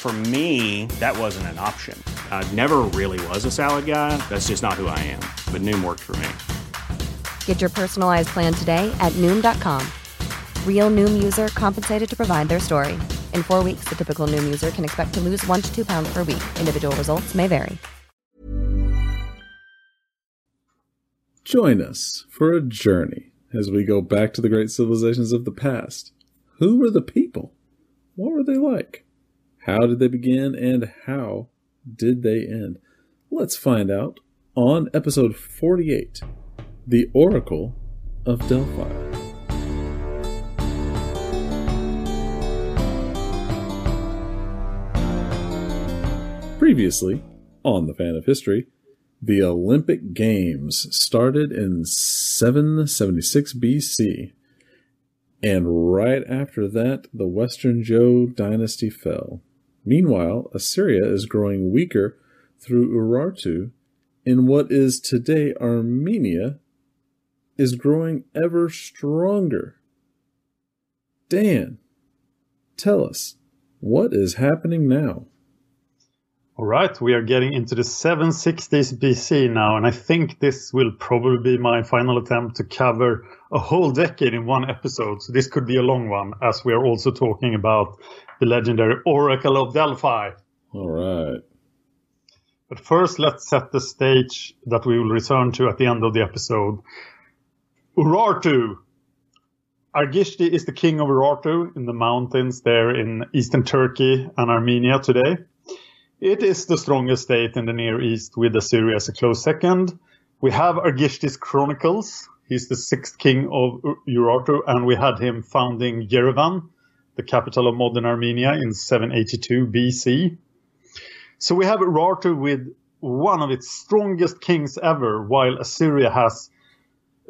For me, that wasn't an option. I never really was a salad guy. That's just not who I am. But Noom worked for me. Get your personalized plan today at Noom.com. Real Noom user compensated to provide their story. In four weeks, the typical Noom user can expect to lose one to two pounds per week. Individual results may vary. Join us for a journey as we go back to the great civilizations of the past. Who were the people? What were they like? How did they begin and how did they end? Let's find out on episode 48 The Oracle of Delphi. Previously, on the Fan of History, the Olympic Games started in 776 BC, and right after that, the Western Zhou dynasty fell. Meanwhile, Assyria is growing weaker through Urartu, and what is today Armenia is growing ever stronger. Dan, tell us, what is happening now? All right, we are getting into the 760s BC now, and I think this will probably be my final attempt to cover a whole decade in one episode. So this could be a long one, as we are also talking about the legendary Oracle of Delphi. All right. But first, let's set the stage that we will return to at the end of the episode. Urartu. Argishti is the king of Urartu in the mountains there in eastern Turkey and Armenia today. It is the strongest state in the Near East with Assyria as a close second. We have Argishti's Chronicles. He's the sixth king of Urartu, and we had him founding Yerevan, the capital of modern Armenia, in 782 BC. So we have Urartu with one of its strongest kings ever, while Assyria has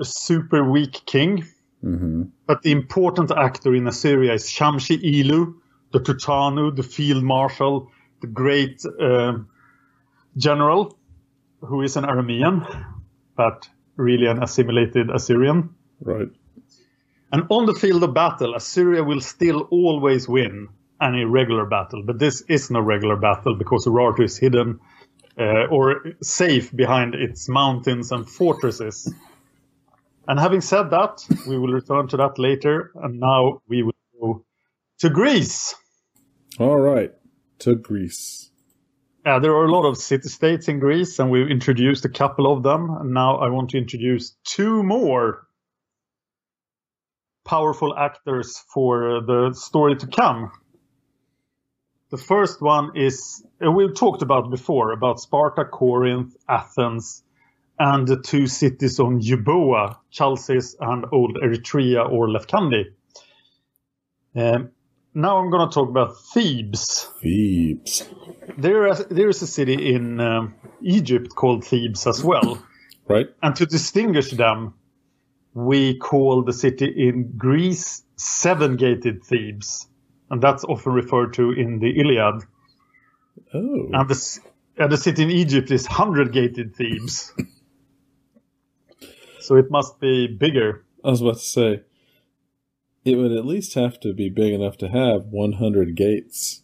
a super weak king. Mm-hmm. But the important actor in Assyria is Shamshi Ilu, the turtanu, the field marshal, the great uh, general, who is an Aramean, but really an assimilated Assyrian. Right. And on the field of battle, Assyria will still always win any regular battle, but this is no regular battle because Urartu is hidden uh, or safe behind its mountains and fortresses. And having said that, we will return to that later. And now we will go to Greece. All right. To Greece. Yeah, there are a lot of city states in Greece, and we've introduced a couple of them. And now I want to introduce two more powerful actors for uh, the story to come. The first one is uh, we've talked about before about Sparta, Corinth, Athens, and the two cities on Euboea, Chalcis and Old Eretria or Lefkandi. Um, now I'm going to talk about Thebes. Thebes. There is, there is a city in um, Egypt called Thebes as well. Right. And to distinguish them, we call the city in Greece seven gated Thebes. And that's often referred to in the Iliad. Oh. And the, and the city in Egypt is hundred gated Thebes. so it must be bigger. I was about to say, it would at least have to be big enough to have 100 gates.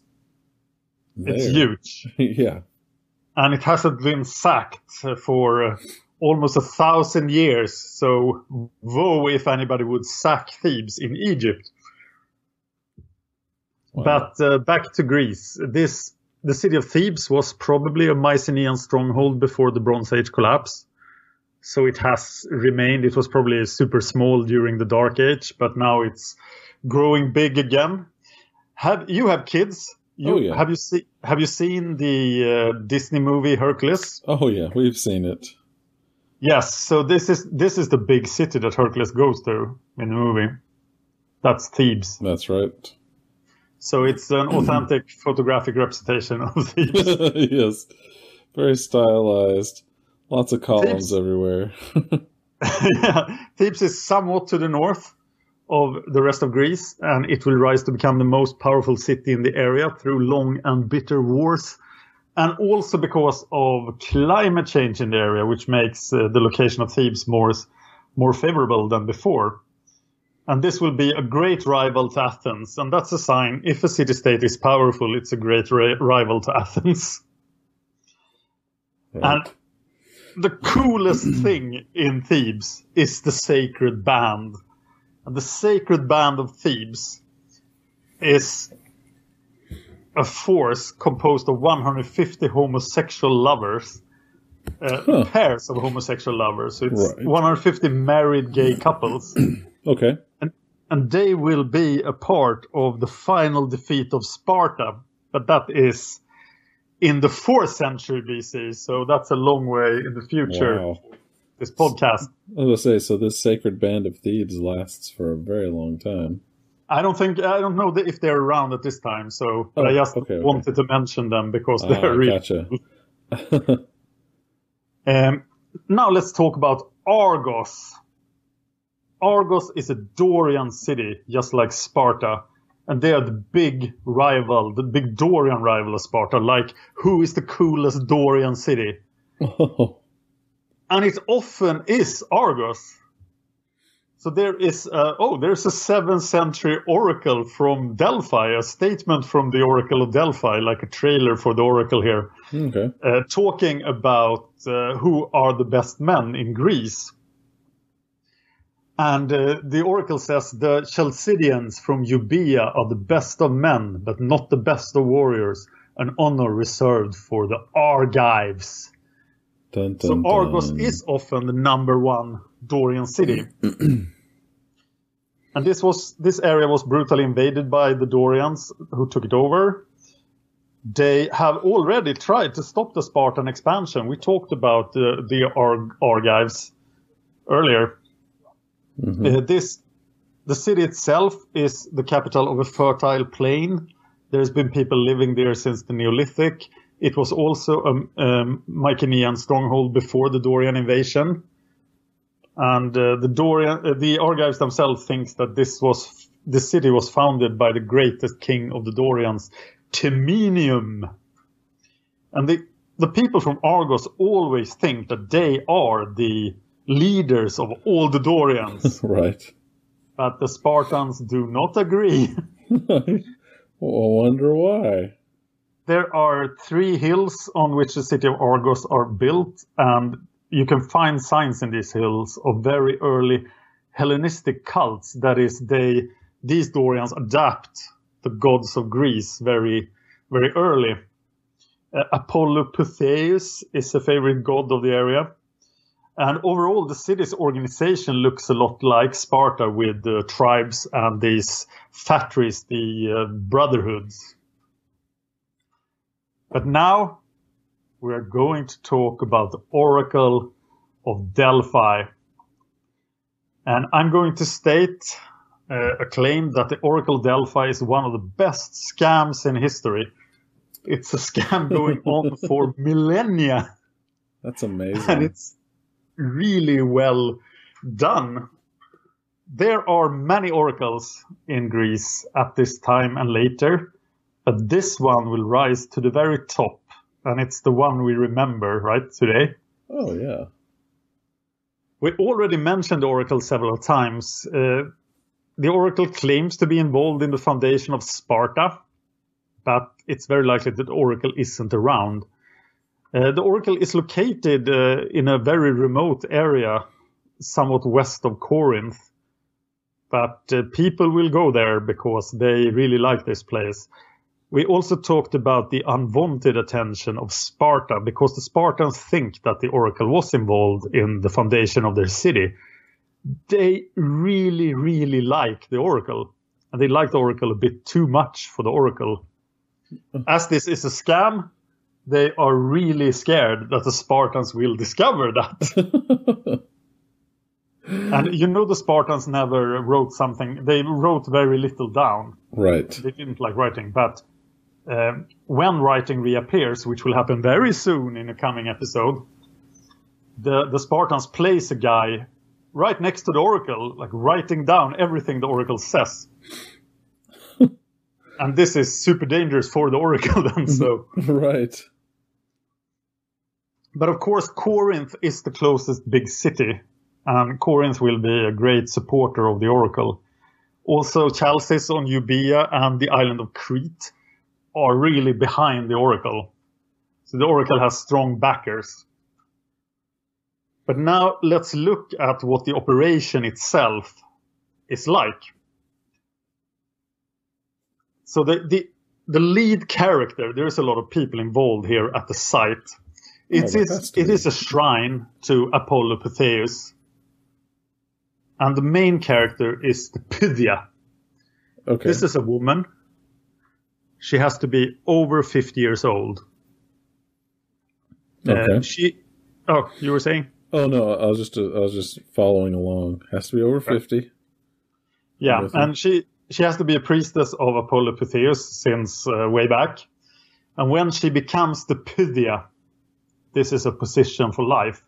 It's huge. yeah. and it hasn't been sacked for uh, almost a thousand years. So, woe if anybody would sack Thebes in Egypt. Wow. But uh, back to Greece. This the city of Thebes was probably a Mycenaean stronghold before the Bronze Age collapse. So it has remained. It was probably super small during the Dark Age, but now it's growing big again. Have you have kids? You, Oh, yeah. Have you seen Have you seen the uh, Disney movie Hercules? Oh yeah, we've seen it. Yes. So this is this is the big city that Hercules goes to in the movie. That's Thebes. That's right. So it's an authentic photographic representation of Thebes. yes, very stylized. Lots of columns Thebes- everywhere. yeah. Thebes is somewhat to the north of the rest of Greece, and it will rise to become the most powerful city in the area through long and bitter wars, and also because of climate change in the area, which makes uh, the location of Thebes more more favorable than before. And this will be a great rival to Athens, and that's a sign. If a city-state is powerful, it's a great ri- rival to Athens. And the coolest thing in Thebes is the sacred band. And the sacred band of Thebes is a force composed of 150 homosexual lovers, uh, Huh. pairs of homosexual lovers. So it's Right. 150 married gay couples. okay. and they will be a part of the final defeat of Sparta. But that is in the 4th century BC, so that's a long way in the future. Wow. This podcast. I was gonna say, so this sacred band of Thebes lasts for a very long time. I don't think I don't know if they're around at this time. So, Oh, I just okay, okay. wanted to mention them because Ah, they're really. gotcha. Um, now let's talk about Argos. Argos is a Dorian city, just like Sparta, and they are the big rival, the big Dorian rival of Sparta. Like, who is the coolest Dorian city? And it often is Argos. So there is, uh, oh, there's a 7th century oracle from Delphi, a statement from the Oracle of Delphi, like a trailer for the Oracle here okay. uh, talking about uh, who are the best men in Greece. And uh, the oracle says the Chalcidians from Euboea are the best of men, but not the best of warriors, an honor reserved for the Argives. Dun, So Argos dun. is often the number one Dorian city. and this was this area was brutally invaded by the Dorians who took it over. They have already tried to stop the Spartan expansion. We talked about uh, the Arg- Argives earlier. Uh, this the city itself is the capital of a fertile plain. There's been people living there since the Neolithic. It was also a um, Mycenaean stronghold before the Dorian invasion. And uh, the Dorian, uh, the Argives themselves thinks that this was the city was founded by the greatest king of the Dorians, Temenium. And the the people from Argos always think that they are the leaders of all the Dorians, right. but the Spartans do not agree. I wonder why. There are three hills on which the city of Argos are built, and you can find signs in these hills of very early Hellenistic cults. That is, they these Dorians adapt the gods of Greece very, very early. Uh, Apollo Pythias is a favorite god of the area. And overall, the city's organization looks a lot like Sparta with the tribes and these phratries, the uh, brotherhoods. But now we're going to talk about the Oracle of Delphi. And I'm going to state uh, a claim that the Oracle of Delphi is one of the best scams in history. It's a scam going on for millennia That's amazing. and it's really well done. There are many oracles in Greece at this time and later, but this one will rise to the very top, and it's the one we remember right today. oh yeah. We already mentioned the oracle several times. Uh, the oracle claims to be involved in the foundation of Sparta, but it's very likely that oracle isn't around. Uh, the oracle is located uh, in a very remote area, somewhat west of Corinth. But uh, people will go there because they really like this place. We also talked about the unwanted attention of Sparta because the Spartans think that the oracle was involved in the foundation of their city. They really, really like the oracle. And they like the oracle a bit too much for the oracle. As this is a scam, they are really scared that the Spartans will discover that. and you know the Spartans never wrote something. They wrote very little down. Right. They didn't like writing, but um, when writing reappears, which will happen very soon in a coming episode, the the Spartans place a guy right next to the oracle, like writing down everything the oracle says. and this is super dangerous for the oracle then. So Right. But of course, Corinth is the closest big city, and Corinth will be a great supporter of the Oracle. Also, Chalcis on Euboea and the island of Crete are really behind the Oracle. So the Oracle has strong backers. But now let's look at what the operation itself is like. So the, the, the lead character, there is a lot of people involved here at the site. It Oh, is it is a shrine to Apollo Pytheus. And the main character is the Pythia. Okay. This is a woman. She has to be over 50 years old. Uh, okay. she Oh, you were saying? oh no, I was just I was just following along. Has to be over fifty. Yeah, and she she has to be a priestess of Apollo Pytheus since uh, way back. And when she becomes the Pythia, this is a position for life.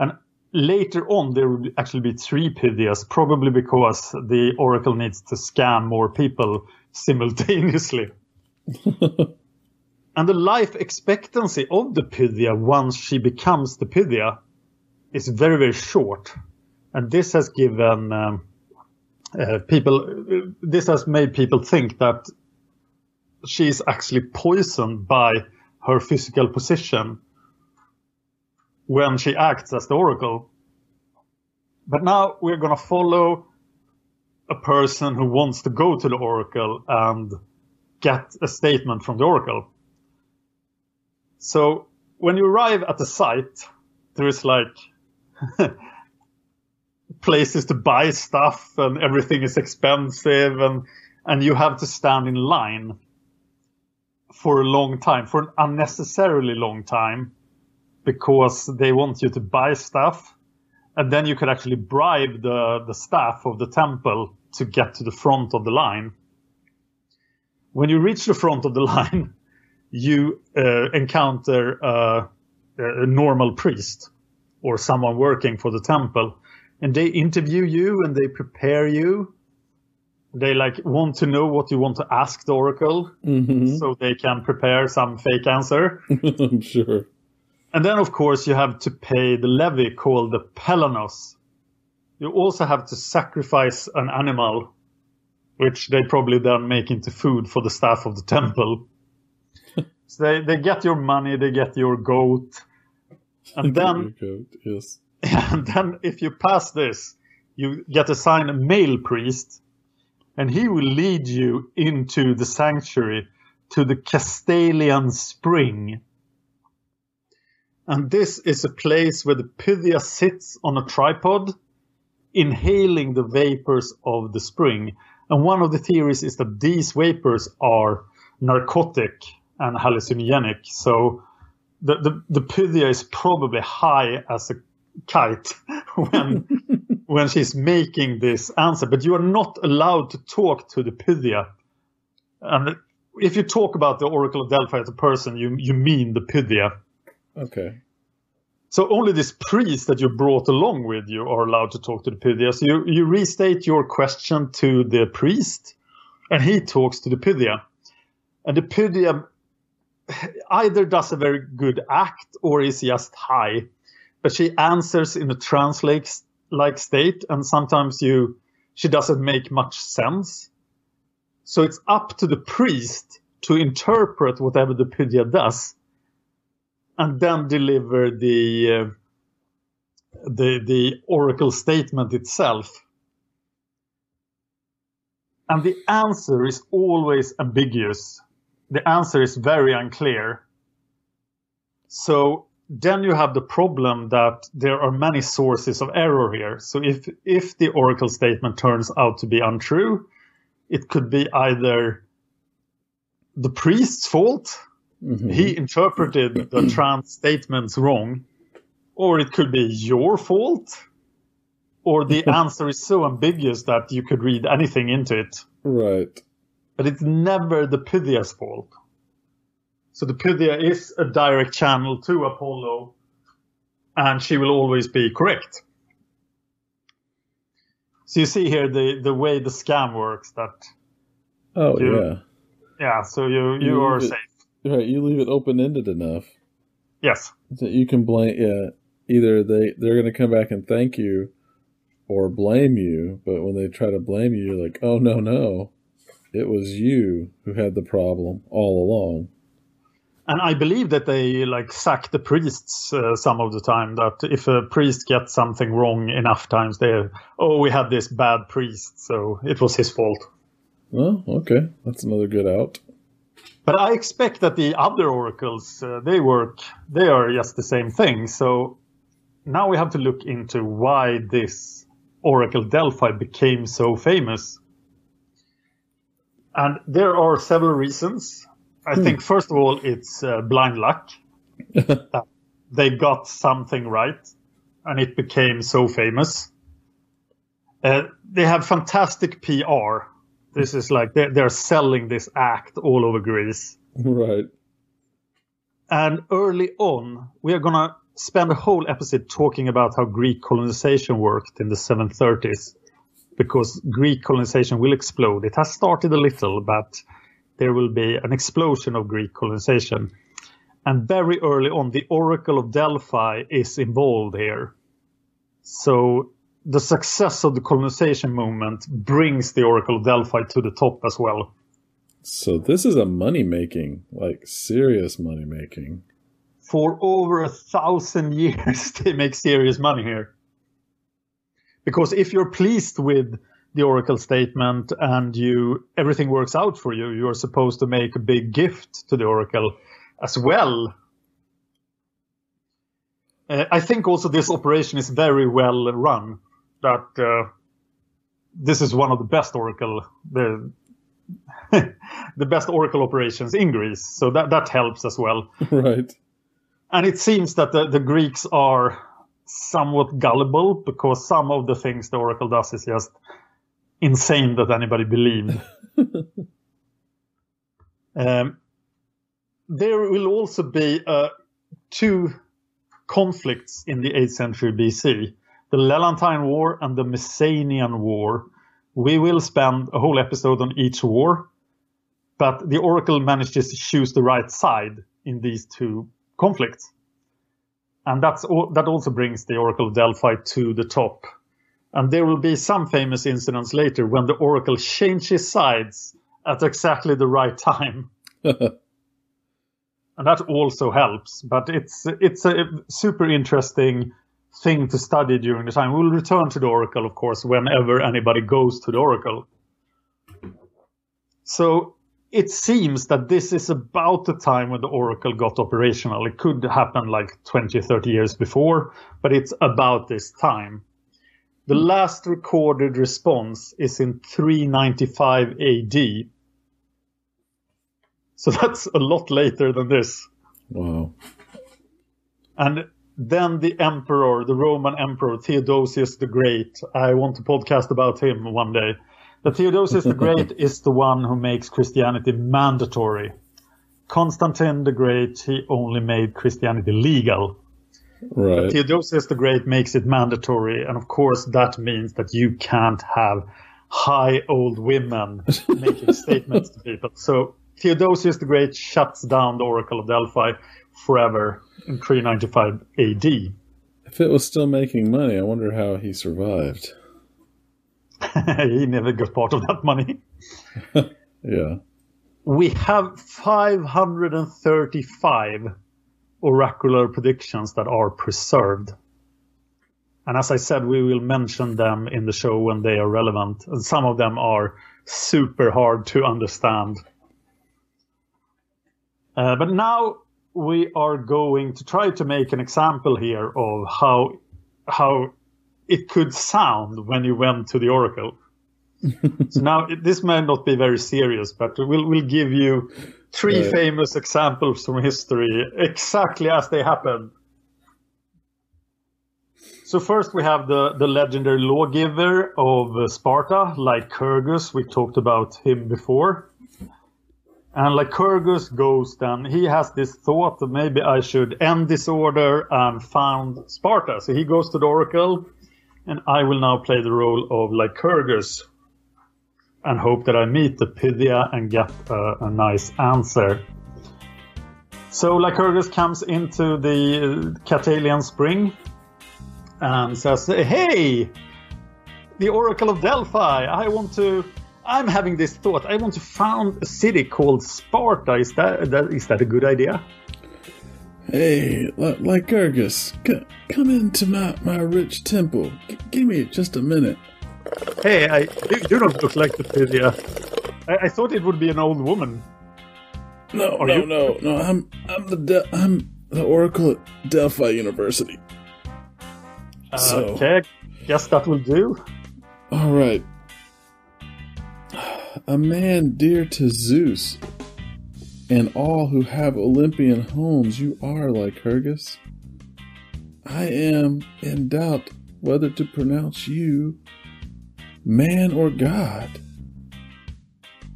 And later on, there will actually be three Pythias, probably because the Oracle needs to scam more people simultaneously. and the life expectancy of the Pythia once she becomes the Pythia is very, very short. And this has given um, uh, people, this has made people think that she is actually poisoned by her physical position when she acts as the oracle. But now we're going to follow a person who wants to go to the oracle and get a statement from the oracle. So when you arrive at the site, there is like places to buy stuff and everything is expensive and and you have to stand in line for a long time, for an unnecessarily long time, because they want you to buy stuff, and then you could actually bribe the, the staff of the temple to get to the front of the line. When you reach the front of the line, you uh, encounter uh, a normal priest or someone working for the temple, and they interview you and they prepare you. They like want to know what you want to ask the oracle, Mm-hmm. so they can prepare some fake answer. I'm sure. And then, of course, you have to pay the levy called the Pelanos. You also have to sacrifice an animal, which they probably then make into food for the staff of the temple. so they, they get your money, they get your goat. And then, Goat, yes. and then if you pass this, you get assigned a male priest, and he will lead you into the sanctuary to the Castalian Spring. And this is a place where the Pythia sits on a tripod, inhaling the vapors of the spring. And one of the theories is that these vapors are narcotic and hallucinogenic. So the, the, the Pythia is probably high as a kite when when she's making this answer. But you are not allowed to talk to the Pythia. And if you talk about the Oracle of Delphi as a person, you you mean the Pythia. Okay. So only this priest that you brought along with you are allowed to talk to the Pythia. So you, you restate your question to the priest, and he talks to the Pythia. And the Pythia either does a very good act or is just high, but she answers in a trance-like state, and sometimes you she doesn't make much sense. So it's up to the priest to interpret whatever the Pythia does and then deliver the uh, the the oracle statement itself. And the answer is always ambiguous. The answer is very unclear. So then you have the problem that there are many sources of error here. So if if the oracle statement turns out to be untrue, it could be either the priest's fault, mm-hmm. he interpreted the trance statements wrong, or it could be your fault, or the answer is so ambiguous that you could read anything into it. Right. But it's never the Pythia's fault. So the Pythia is a direct channel to Apollo, and she will always be correct. So you see here the, the way the scam works that Oh you, yeah. Yeah, so you you, you are safe. Right, you leave it open ended enough. Yes. That you can blame yeah, either they they're gonna come back and thank you or blame you, but when they try to blame you, you're like, Oh no no. It was you who had the problem all along and I believe that they like sack the priests uh, some of the time. That if a priest gets something wrong enough times, they oh we had this bad priest, so it was his fault. Well, okay, that's another good out. But I expect that the other oracles uh, they work, they are just the same thing. So now we have to look into why this Oracle Delphi became so famous. And there are several reasons. I think hmm. first of all, it's uh, blind luck. they got something right, and it became so famous. Uh, they have fantastic PR. This is like they're, they're selling this act all over Greece. Right. And early on, we are gonna spend a whole episode talking about how Greek colonization worked in the 730s, because Greek colonization will explode. It has started a little, but there will be an explosion of Greek colonization. And very early on, the Oracle of Delphi is involved here. So the success of the colonization movement brings the Oracle of Delphi to the top as well. So this is a money making, like serious money making. For over a thousand years, they make serious money here. Because if you're pleased with the oracle statement and you everything works out for you, you are supposed to make a big gift to the oracle as well. Uh, I think also this operation is very well run. That uh, this is one of the best oracle the the best oracle operations in Greece. So that that helps as well. Right. And it seems that the, the Greeks are somewhat gullible because some of the things the oracle does is just insane that anybody believed. um, there will also be uh, two conflicts in the 8th century BC the Lelantine War and the Messenian War. We will spend a whole episode on each war, but the Oracle manages to choose the right side in these two conflicts. And that's that also brings the Oracle of Delphi to the top and there will be some famous incidents later when the oracle changes sides at exactly the right time. and that also helps, but it's it's a super interesting thing to study during the time. We'll return to the oracle, of course, whenever anybody goes to the oracle. So it seems that this is about the time when the oracle got operational. It could happen like 20, 30 years before, but it's about this time. The last recorded response is in 395 AD. So that's a lot later than this. Wow. And then the emperor, the Roman emperor Theodosius the Great, I want to podcast about him one day. The Theodosius the Great is the one who makes Christianity mandatory. Constantine the Great, he only made Christianity legal. Right. Theodosius the Great makes it mandatory, and of course that means that you can't have high old women making statements to people. So Theodosius the Great shuts down the Oracle of Delphi forever in 395 AD. If it was still making money, I wonder how he survived. he never got part of that money. yeah. We have 535 oracular predictions that are preserved. And as I said, we will mention them in the show when they are relevant. And some of them are super hard to understand. Uh, but now we are going to try to make an example here of how how it could sound when you went to the oracle. so now this may not be very serious, but we'll we'll give you three famous examples from history exactly as they happened. So first we have the, the legendary lawgiver of Sparta, Lycurgus. We talked about him before. And Lycurgus goes then, he has this thought that maybe I should end disorder and found Sparta. So he goes to the oracle, and I will now play the role of Lycurgus and hope that I meet the Pythia and get a, a nice answer. So Lycurgus comes into the Castalian spring and says, Hey, the Oracle of Delphi, I want to I'm having this thought. I want to found a city called Sparta. Is that, that is that a good idea? Hey, Lycurgus, c- come into my, my rich temple. G- give me just a minute. Hey, I, you, you don't look like the Pythia. I, I, thought it would be an old woman. No, Are no, you? no, no. I'm I'm the De- I'm the Oracle at Delphi University. Uh, so, okay, guess that will do. All right a man dear to Zeus and all who have Olympian homes, you are Lycurgus. I am in doubt whether to pronounce you man or god.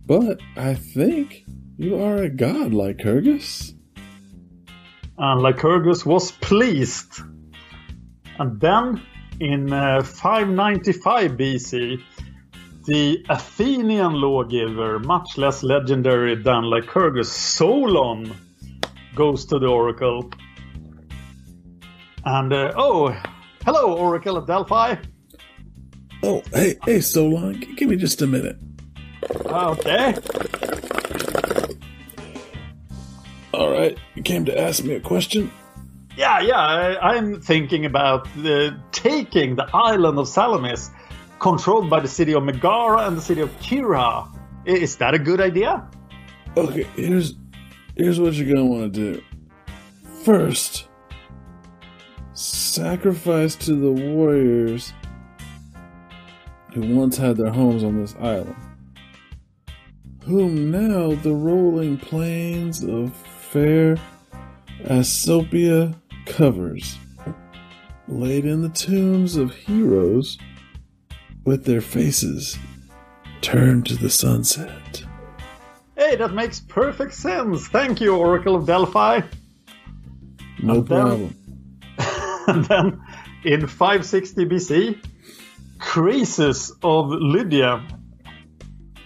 But I think you are a god, Lycurgus. And Lycurgus was pleased. And then in uh, 595 BC, the Athenian lawgiver, much less legendary than Lycurgus, Solon, goes to the oracle. And, uh, oh, hello, Oracle of Delphi. Oh, hey, hey, Solon, give me just a minute. Okay. All right, you came to ask me a question? Yeah, yeah, I, am thinking about uh, taking the island of Salamis controlled by the city of Megara and the city of Kira. Is that a good idea? Okay, here's here's what you're gonna want to do. First, sacrifice to the warriors who once had their homes on this island, whom now the rolling plains of fair Asopia covers, laid in the tombs of heroes with their faces turned to the sunset. Hey, that makes perfect sense. Thank you, Oracle of Delphi. No and problem. Then, and then in 560 BC, Croesus of Lydia,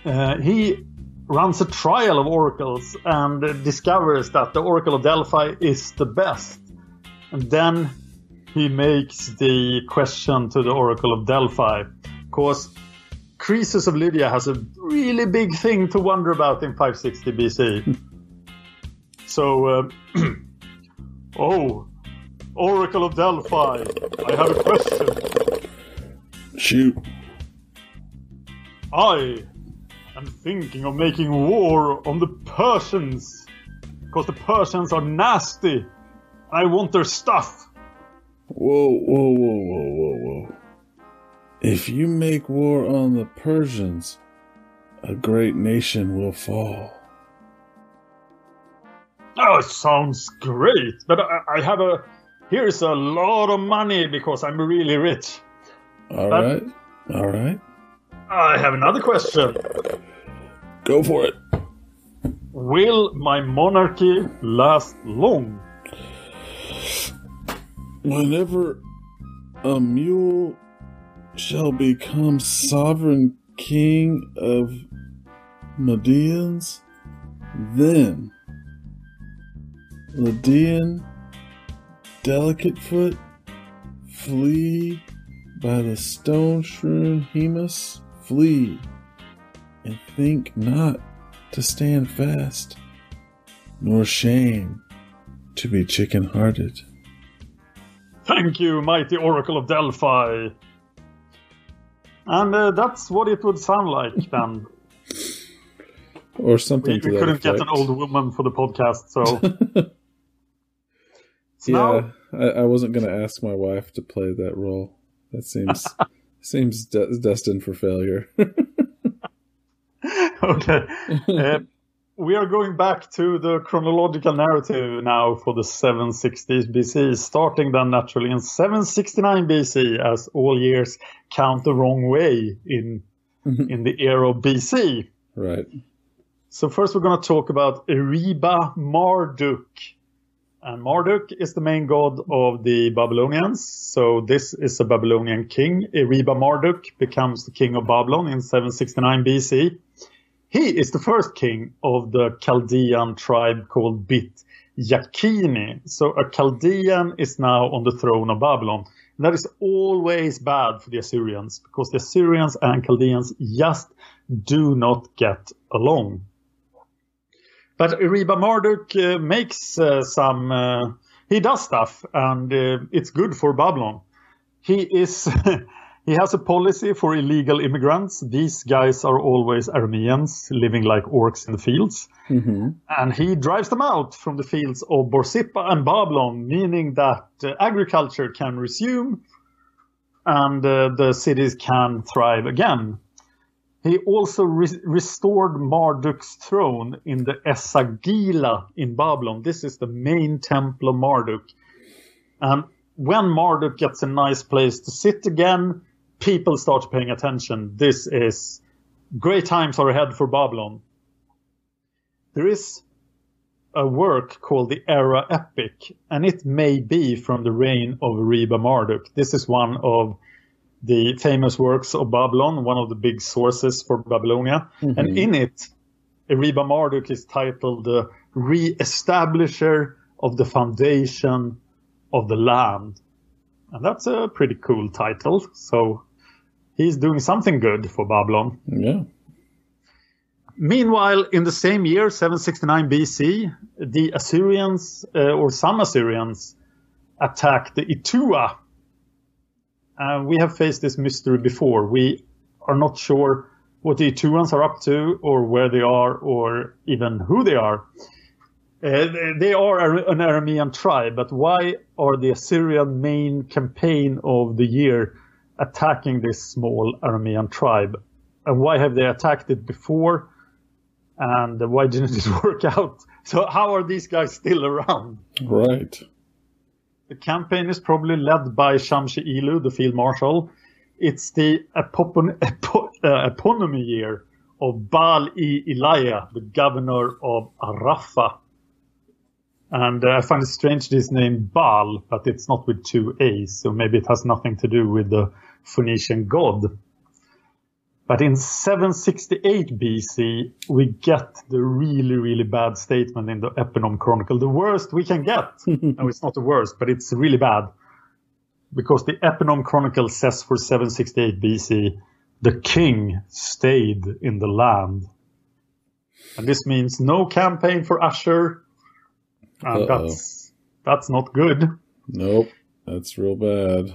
uh, he runs a trial of oracles and discovers that the Oracle of Delphi is the best. And then he makes the question to the Oracle of Delphi course, Croesus of Lydia has a really big thing to wonder about in 560 BC. so, uh, oh, Oracle of Delphi, I have a question. Shoot. I am thinking of making war on the Persians because the Persians are nasty. I want their stuff. Whoa, whoa, whoa, whoa, whoa. If you make war on the Persians, a great nation will fall. Oh, it sounds great, but I, I have a. Here's a lot of money because I'm really rich. All but right, all right. I have another question. Go for it. Will my monarchy last long? Whenever a mule shall become sovereign king of Medians, then Lydian delicate foot flee by the stone strewn Hermus, flee and think not to stand fast, nor shame to be chicken hearted. Thank you, mighty Oracle of Delphi. And uh, that's what it would sound like then. Or something we, we couldn't get an old woman for the podcast, so. so Yeah, now, I, I wasn't going to ask my wife to play that role. That seems seems de- destined for failure. okay. Uh, we are going back to the chronological narrative now for the 760s BC, starting then naturally in 769 BC, as all years count the wrong way in mm-hmm. in the era of BC. right. So first we're going to talk about Eriba Marduk. And Marduk is the main god of the Babylonians. So this is a Babylonian king. Eriba Marduk becomes the king of Babylon in 769 BC. He is the first king of the Chaldean tribe called Bit Yakini. So a Chaldean is now on the throne of Babylon. And that is always bad for the Assyrians because the Assyrians and Chaldeans just do not get along. But Eriba Marduk uh, makes uh, some, uh, he does stuff, and uh, it's good for Babylon. He is, he has a policy for illegal immigrants. These guys are always Arameans living like orcs in the fields, and he drives them out from the fields of Borsippa and Babylon, meaning that uh, agriculture can resume and uh, the cities can thrive again. He also re- restored Marduk's throne in the Esagila in Babylon. This is the main temple of Marduk. And when Marduk gets a nice place to sit again, people start paying attention. This is great times are ahead for Babylon. There is a work called the Erra Epic, and it may be from the reign of Eriba Marduk. This is one of the famous works of Babylon, one of the big sources for Babylonia. Mm-hmm. And in it, Eriba Marduk is titled the Re-establisher of the Foundation of the Land. And that's a pretty cool title. So he's doing something good for Babylon. Yeah. Meanwhile, in the same year, 769 BC, the Assyrians, uh, or some Assyrians, attacked the Itua. Uh, we have faced this mystery before. We are not sure what the Ituans are up to, or where they are, or even who they are. Uh, they are an Aramean tribe, but why are the Assyrian main campaign of the year attacking this small Aramean tribe? And why have they attacked it before? And why didn't it work out? So how are these guys still around? Right. The campaign is probably led by Shamshi Ilu, the field marshal. It's the epopon- epo- uh, eponymy year of Baal i Elijah, the governor of Arapha. And uh, I find it strange this name Baal, but it's not with two A's, so maybe it has nothing to do with the Phoenician god. But in 768 BC, we get the really, really bad statement in the Eponym Chronicle. The worst we can get. no, it's not the worst, but it's really bad. Because the Eponym Chronicle says for 768 BC, the king stayed in the land. And this means no campaign for Ashur. Uh-oh. that's, that's not good. Nope. That's real bad.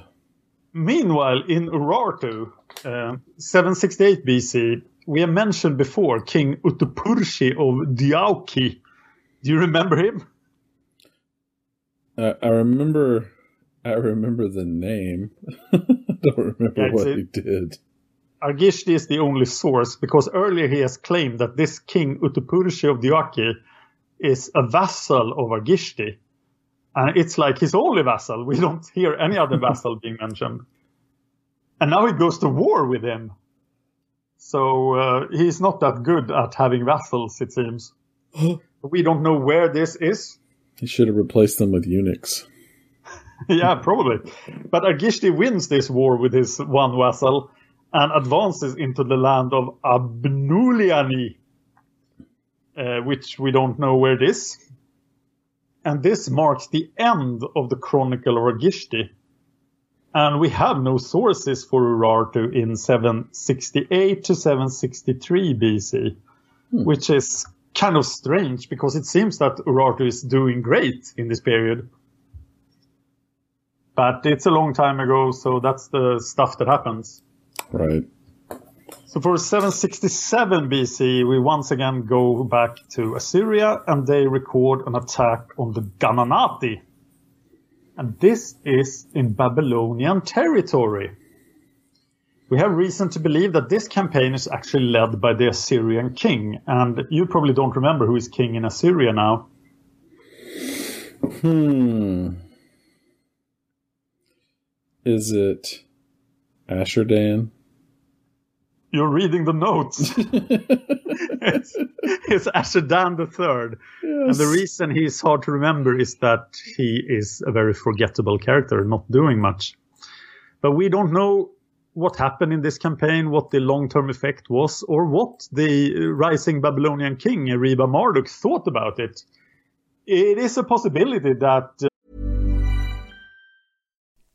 Meanwhile, in Urartu, uh, 768 BC, we have mentioned before King Utupurshi of Diauki. Do you remember him? I, I remember. I remember the name. I don't remember Yeah, what he did. Argishti is the only source because earlier he has claimed that this king Utupurshi of Diauki is a vassal of Argishti. And it's like his only vassal. We don't hear any other vassal being mentioned. And now he goes to war with him. So uh, he's not that good at having vassals, it seems. we don't know where this is. He should have replaced them with eunuchs. yeah, probably. But Argishti wins this war with his one vassal and advances into the land of Abnuliani, uh, which we don't know where it is. And this marks the end of the Chronicle of Argishti. And we have no sources for Urartu in 768 to 763 BC, which is kind of strange because it seems that Urartu is doing great in this period. But it's a long time ago, so that's the stuff that happens. Right. So for 767 BC, we once again go back to Assyria and they record an attack on the Gananati. And this is in Babylonian territory. We have reason to believe that this campaign is actually led by the Assyrian king. And you probably don't remember who is king in Assyria now. Hmm. Is it Ashurdan? You're reading the notes. it's, it's Ashurdan the Third, and the reason he's hard to remember is that he is a very forgettable character, not doing much. But we don't know what happened in this campaign, what the long-term effect was, or what the rising Babylonian king Eriba Marduk thought about it. It is a possibility that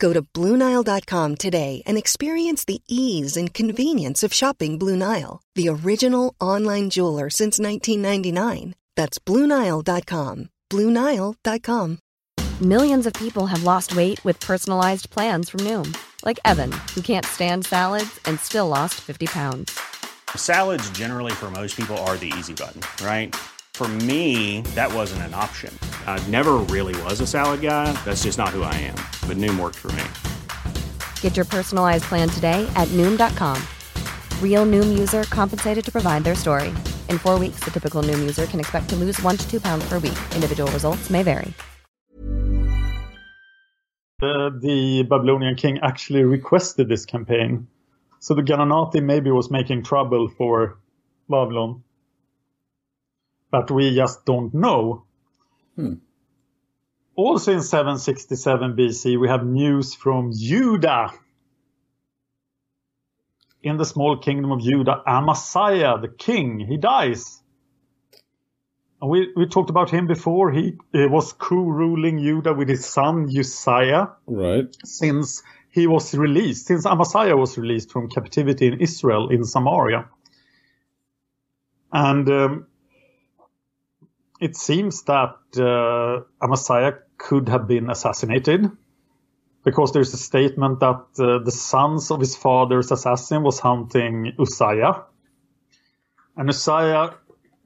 Go to BlueNile.com today and experience the ease and convenience of shopping Blue Nile, the original online jeweler since 1999. That's BlueNile.com. BlueNile.com. Millions of people have lost weight with personalized plans from Noom, like Evan, who can't stand salads and still lost 50 pounds. Salads, generally, for most people, are the easy button, right? For me, that wasn't an option. I never really was a salad guy. That's just not who I am. But Noom worked for me. Get your personalized plan today at Noom.com. Real Noom user compensated to provide their story. In four weeks, the typical Noom user can expect to lose one to two pounds per week. Individual results may vary. the, the Babylonian king actually requested this campaign. So the Gananati maybe was making trouble for Babylon. But we just don't know. Also in 767 BC, we have news from Judah. In the small kingdom of Judah, Amaziah, the king, he dies. And we, we talked about him before. He uh, was co-ruling Judah with his son Uzziah Right. since he was released, since Amaziah was released from captivity in Israel in Samaria. And um, it seems that uh, Amaziah could have been assassinated because there's a statement that uh, the sons of his father's assassin was hunting Uzziah. And Uzziah,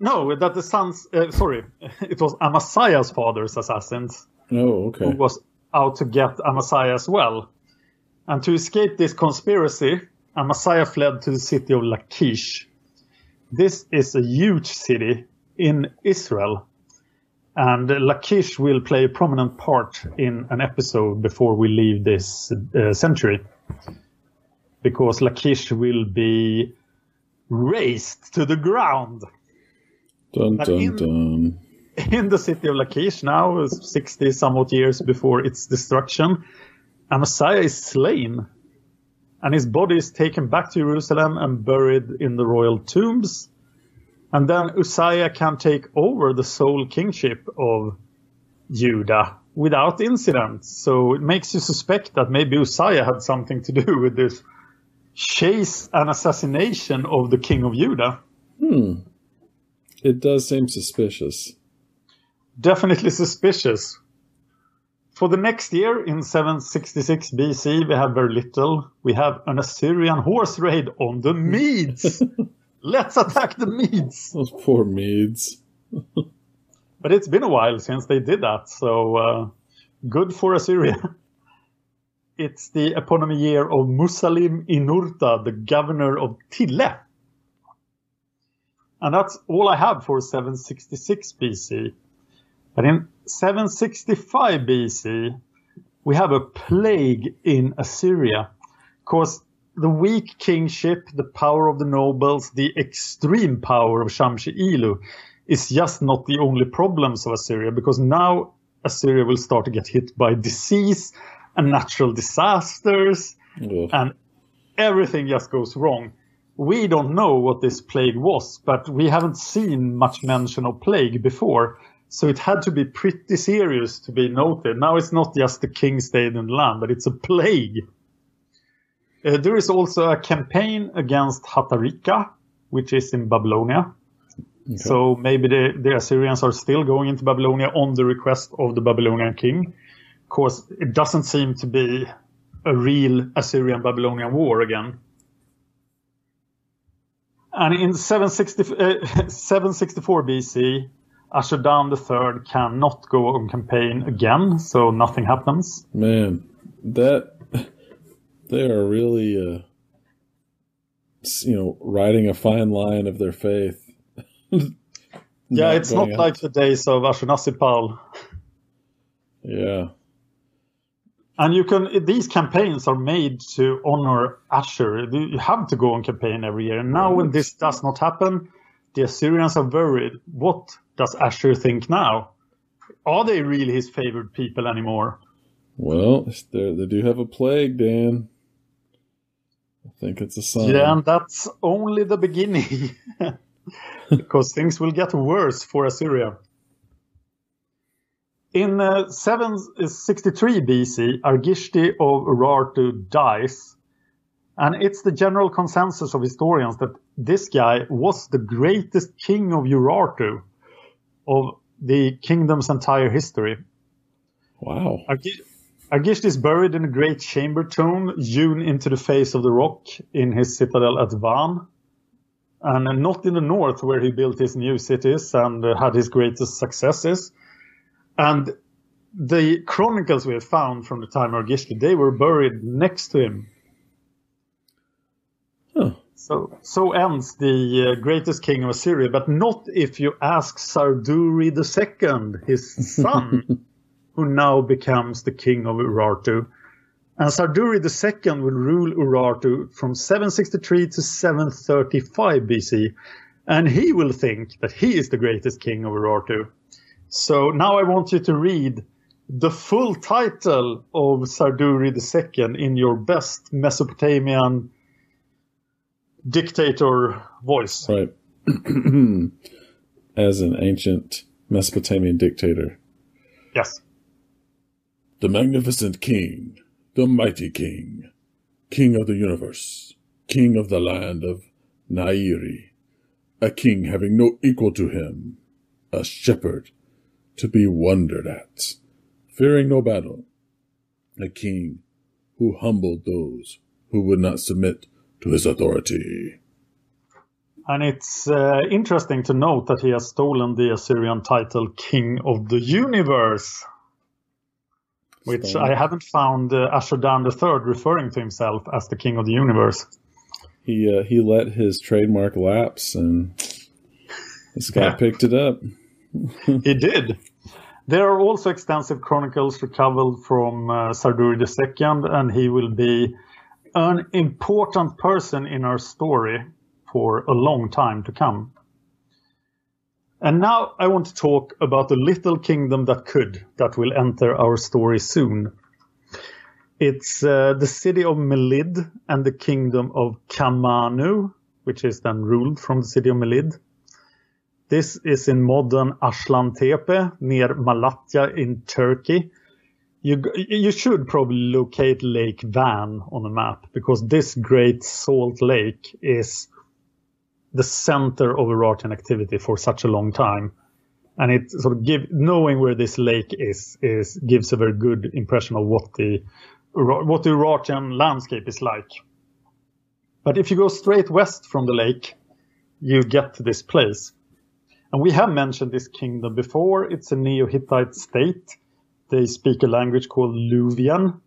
no, that the sons, uh, sorry, it was Amaziah's father's assassins Oh, okay. who was out to get Amaziah as well. And to escape this conspiracy, Amaziah fled to the city of Lachish. This is a huge city in Israel. And Lachish will play a prominent part in an episode before we leave this uh, century. Because Lachish will be razed to the ground Dun dun in- dun. in the city of Lachish now, 60 somewhat years before its destruction, Amaziah is slain. And his body is taken back to Jerusalem and buried in the royal tombs. And then Uzziah can take over the sole kingship of Judah without incident. So it makes you suspect that maybe Uzziah had something to do with this chase and assassination of the king of Judah. Hmm. It does seem suspicious. Definitely suspicious. For the next year, in 766 BC, we have very little. We have an Assyrian horse raid on the Medes. Let's attack the Medes. Those poor Medes. but it's been a while since they did that, so uh, good for Assyria. It's the eponymous year of Musalim Ninurta, the governor of Tille. And that's all I have for 766 BC. But in 765 BC, we have a plague in Assyria. Because the weak kingship, the power of the nobles, the extreme power of Shamshi Ilu is just not the only problems of Assyria, because now Assyria will start to get hit by disease and natural disasters, Ugh. and everything just goes wrong. We don't know what this plague was, but we haven't seen much mention of plague before. So it had to be pretty serious to be noted. Now it's not just the king stayed in the land, but it's a plague. Uh, there is also a campaign against Hatarika, which is in Babylonia. So maybe the, the Assyrians are still going into Babylonia on the request of the Babylonian king. Of course, it doesn't seem to be a real Assyrian Babylonian war again. And in 760, uh, 764 BC, Ashurdan III cannot go on campaign again, so nothing happens. Man, that they are really, uh, you know, riding a fine line of their faith. Yeah, it's not going like out. the days of Ashurnasirpal. Yeah, And you can these campaigns are made to honor Ashur. You have to go on campaign every year. And now when this does not happen, the Assyrians are worried. What does Ashur think now? Are they really his favored people anymore? well, they do have a plague, Dan. Think it's a sign. Yeah, and that's only the beginning. because things will get worse for Assyria. In uh, 763 BC, Argishti of Urartu dies, and it's the general consensus of historians that this guy was the greatest king of Urartu of the kingdom's entire history. Wow. Argisht is buried in a great chamber tomb hewn into the face of the rock in his citadel at Van. And not in the north where he built his new cities and uh, had his greatest successes. And the chronicles we have found from the time of Argisht, they were buried next to him. Huh. So, so ends the uh, greatest king of Assyria, but not if you ask Sarduri II, his son, who now becomes the king of Urartu. And Sarduri II will rule Urartu from 763 to 735 BC, and he will think that he is the greatest king of Urartu. So now I want you to read the full title of Sarduri II in your best Mesopotamian dictator voice. Right. As an ancient Mesopotamian dictator. Yes. The magnificent king, the mighty king, king of the universe, king of the land of Nairi, a king having no equal to him, a shepherd to be wondered at, fearing no battle, a king who humbled those who would not submit to his authority. And it's uh, interesting to note that he has stolen the Assyrian title King of the Universe, which. I haven't found uh, Ashurdan III referring to himself as the King of the Universe. He uh, he let his trademark lapse, and this guy Yeah. picked it up. he did. There are also extensive chronicles recovered from uh, Sarduri II, and he will be an important person in our story for a long time to come. And now I want to talk about the little kingdom that could, that will enter our story soon. It's uh, the city of Melid and the kingdom of Kamanu, which is then ruled from the city of Melid. This is in modern Aslan Tepe near Malatya in Turkey. you you should probably locate Lake Van on the map because this great salt lake is the center of Urartian activity for such a long time, and it sort of give knowing where this lake is is gives a very good impression of what the what the Urartian landscape is like. But if you go straight west from the lake, you get to this place. And we have mentioned this kingdom before. It's a Neo Hittite state. They speak a language called Luvian.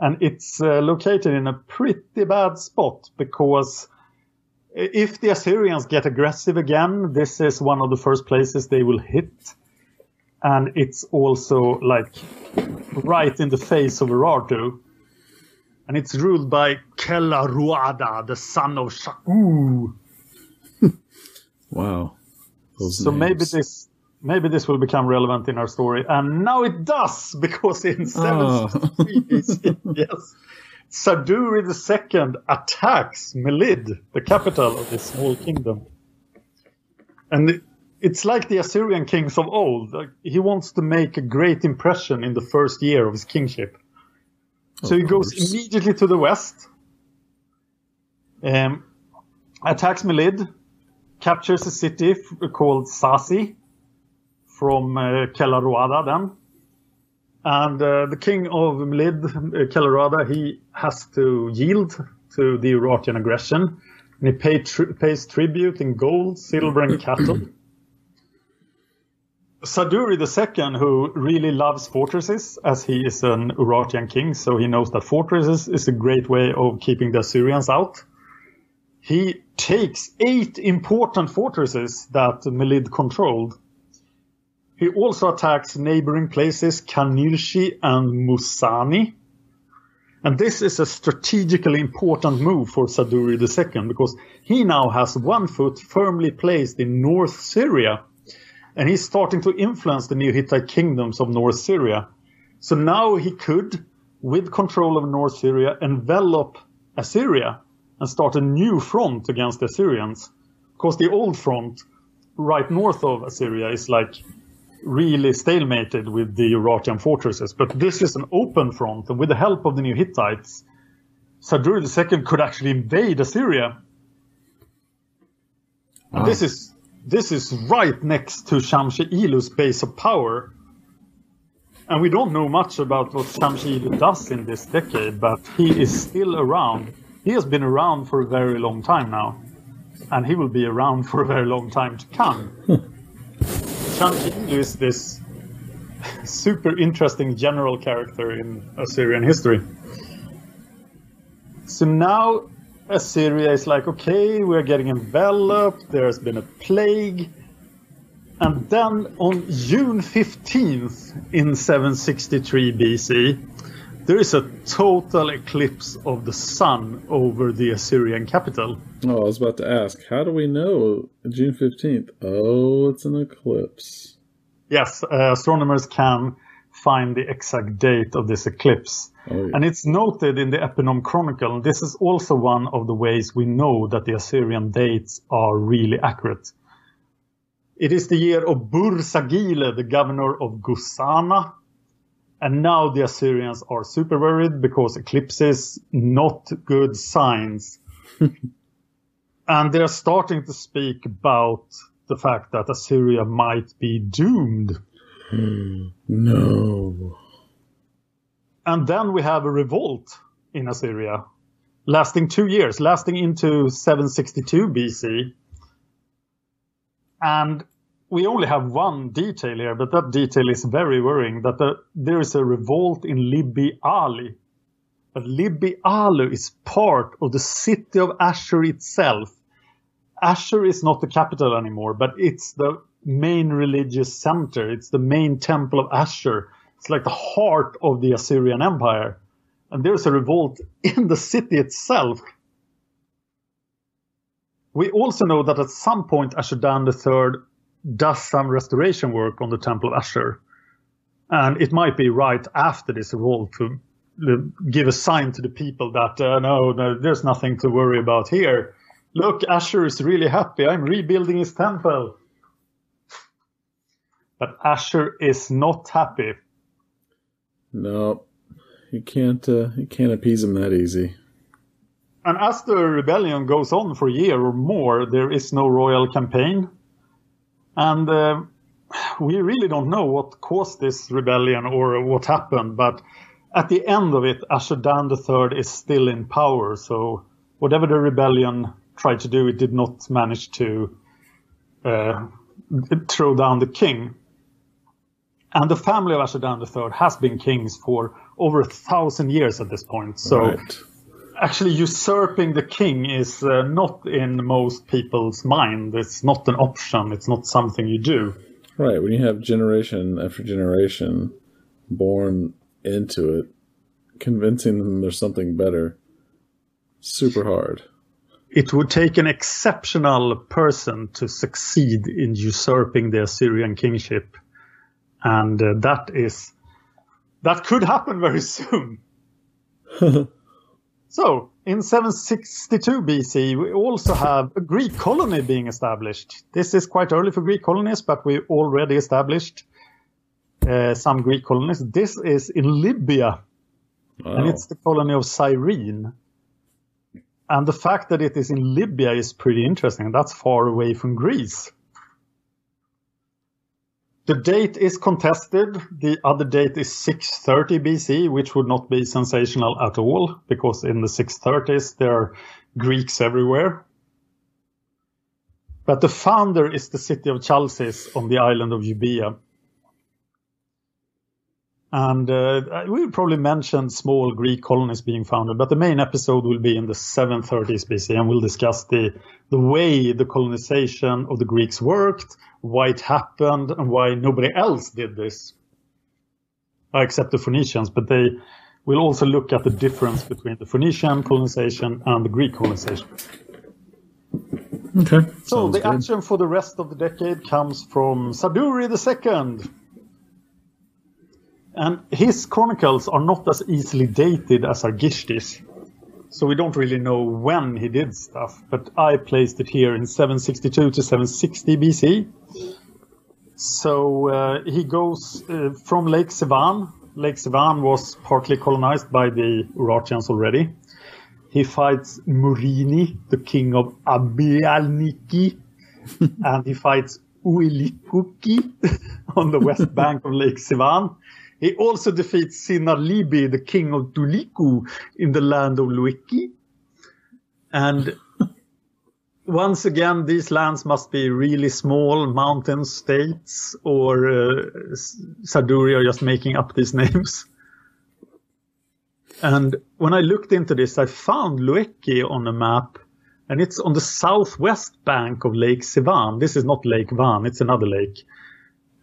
And it's uh, located in a pretty bad spot because if the Assyrians get aggressive again, this is one of the first places they will hit. And it's also like right in the face of Urartu. And it's ruled by Kelaruada, the son of Shaku. Wow. Those So names. maybe this maybe this will become relevant in our story, and now it does because in Oh. 763 yes, Sarduri II attacks Melid, the capital of this small kingdom, and it's like the Assyrian kings of old. He wants to make a great impression in the first year of his kingship, so Of he goes course. immediately to the west, um, attacks Melid, captures a city called Sasi from uh, Kelaruada then. And uh, the king of Melid, uh, Kelaruada, he has to yield to the Urartian aggression. And he pay tri- pays tribute in gold, silver, and cattle. Sarduri II, who really loves fortresses, as he is an Urartian king, so he knows that fortresses is a great way of keeping the Assyrians out he takes eight important fortresses that Melid controlled. He also attacks neighboring places Kanilshi and Musani. And this is a strategically important move for Sarduri II because he now has one foot firmly placed in North Syria. And he's starting to influence the Neo Hittite kingdoms of North Syria. So now he could, with control of North Syria, envelop Assyria and start a new front against the Assyrians. Because the old front, right north of Assyria, is like really stalemated with the Urartian fortresses. But this is an open front, and with the help of the Neo Hittites, Sarduri II could actually invade Assyria. And this is this is right next to Shamshi Ilu's base of power. And we don't know much about what Shamshi Ilu does in this decade, but he is still around. He has been around for a very long time now. And he will be around for a very long time to come. Hmm. Shamshi is this super interesting general character in Assyrian history. So now Assyria is like, okay, we're getting enveloped, there's been a plague. And then on June 15th in 763 BC, there is a total eclipse of the sun over the Assyrian capital. Oh, I was about to ask, how do we know June 15th? Oh, it's an eclipse. Yes, uh, astronomers can find the exact date of this eclipse. Oh, yeah. And it's noted in the Eponym Chronicle. This is also one of the ways we know that the Assyrian dates are really accurate. It is the year of Bur Sagile, the governor of Gusana. And now the Assyrians are super worried because eclipses, not good signs. and they're starting to speak about the fact that Assyria might be doomed. Hmm. No. And then we have a revolt in Assyria, lasting two years, lasting into 762 BC. And we only have one detail here, but that detail is very worrying that the, there is a revolt in Libbi Ali. But Libbi Ali is part of the city of Ashur itself. Ashur is not the capital anymore, but it's the main religious center. It's the main temple of Ashur. It's like the heart of the Assyrian Empire. And there's a revolt in the city itself. We also know that at some point Ashurdan III does some restoration work on the Temple of Ashur. And it might be right after this revolt to give a sign to the people that uh, no, no, there's nothing to worry about here. Look, Ashur is really happy. I'm rebuilding his temple. But Ashur is not happy. No, you can't. Uh, you can't appease him that easy. And as the rebellion goes on for a year or more, there is no royal campaign, and uh, we really don't know what caused this rebellion or what happened. But at the end of it, Ashur-dan III is still in power. So whatever the rebellion tried to do, it did not manage to uh, throw down the king. And the family of Ashur-dan III has been kings for over a thousand years at this point. So Right. Actually usurping the king is uh, not in most people's mind. It's not an option. It's not something you do. Right. When you have generation after generation born into it, convincing them there's something better, super hard. It would take an exceptional person to succeed in usurping the Assyrian kingship, and uh, that is that could happen very soon. so, in 762 BC, we also have a Greek colony being established. This is quite early for Greek colonies, but we already established uh, some Greek colonies. This is in Libya, and it's the colony of Cyrene. And the fact that it is in Libya is pretty interesting. That's far away from Greece. The date is contested. The other date is 630 BC, which would not be sensational at all, because in the 630s there are Greeks everywhere. But the founder is the city of Chalcis on the island of Euboea. And uh, we probably mentioned small Greek colonies being founded, but the main episode will be in the 730s BC, and we'll discuss the the way the colonization of the Greeks worked, why it happened, and why nobody else did this, except the Phoenicians. But they will also look at the difference between the Phoenician colonization and the Greek colonization. Okay. So Sounds the good. action for the rest of the decade comes from Sarduri II. And his chronicles are not as easily dated as Argishti's. So we don't really know when he did stuff, but I placed it here in 762 to 760 BC. So uh, he goes uh, from Lake Sevan. Lake Sevan was partly colonized by the Urartians already. He fights Murini, the king of Abialniki, and he fights Uilikuki on the west bank of Lake Sevan. He also defeats Sinalibi, the king of Tuliku, in the land of Luiki. And once again, these lands must be really small mountain states, or uh, Sarduri are just making up these names. And when I looked into this, I found Lueki on a map, and it's on the southwest bank of Lake Sevan. This is not Lake Van, it's another lake.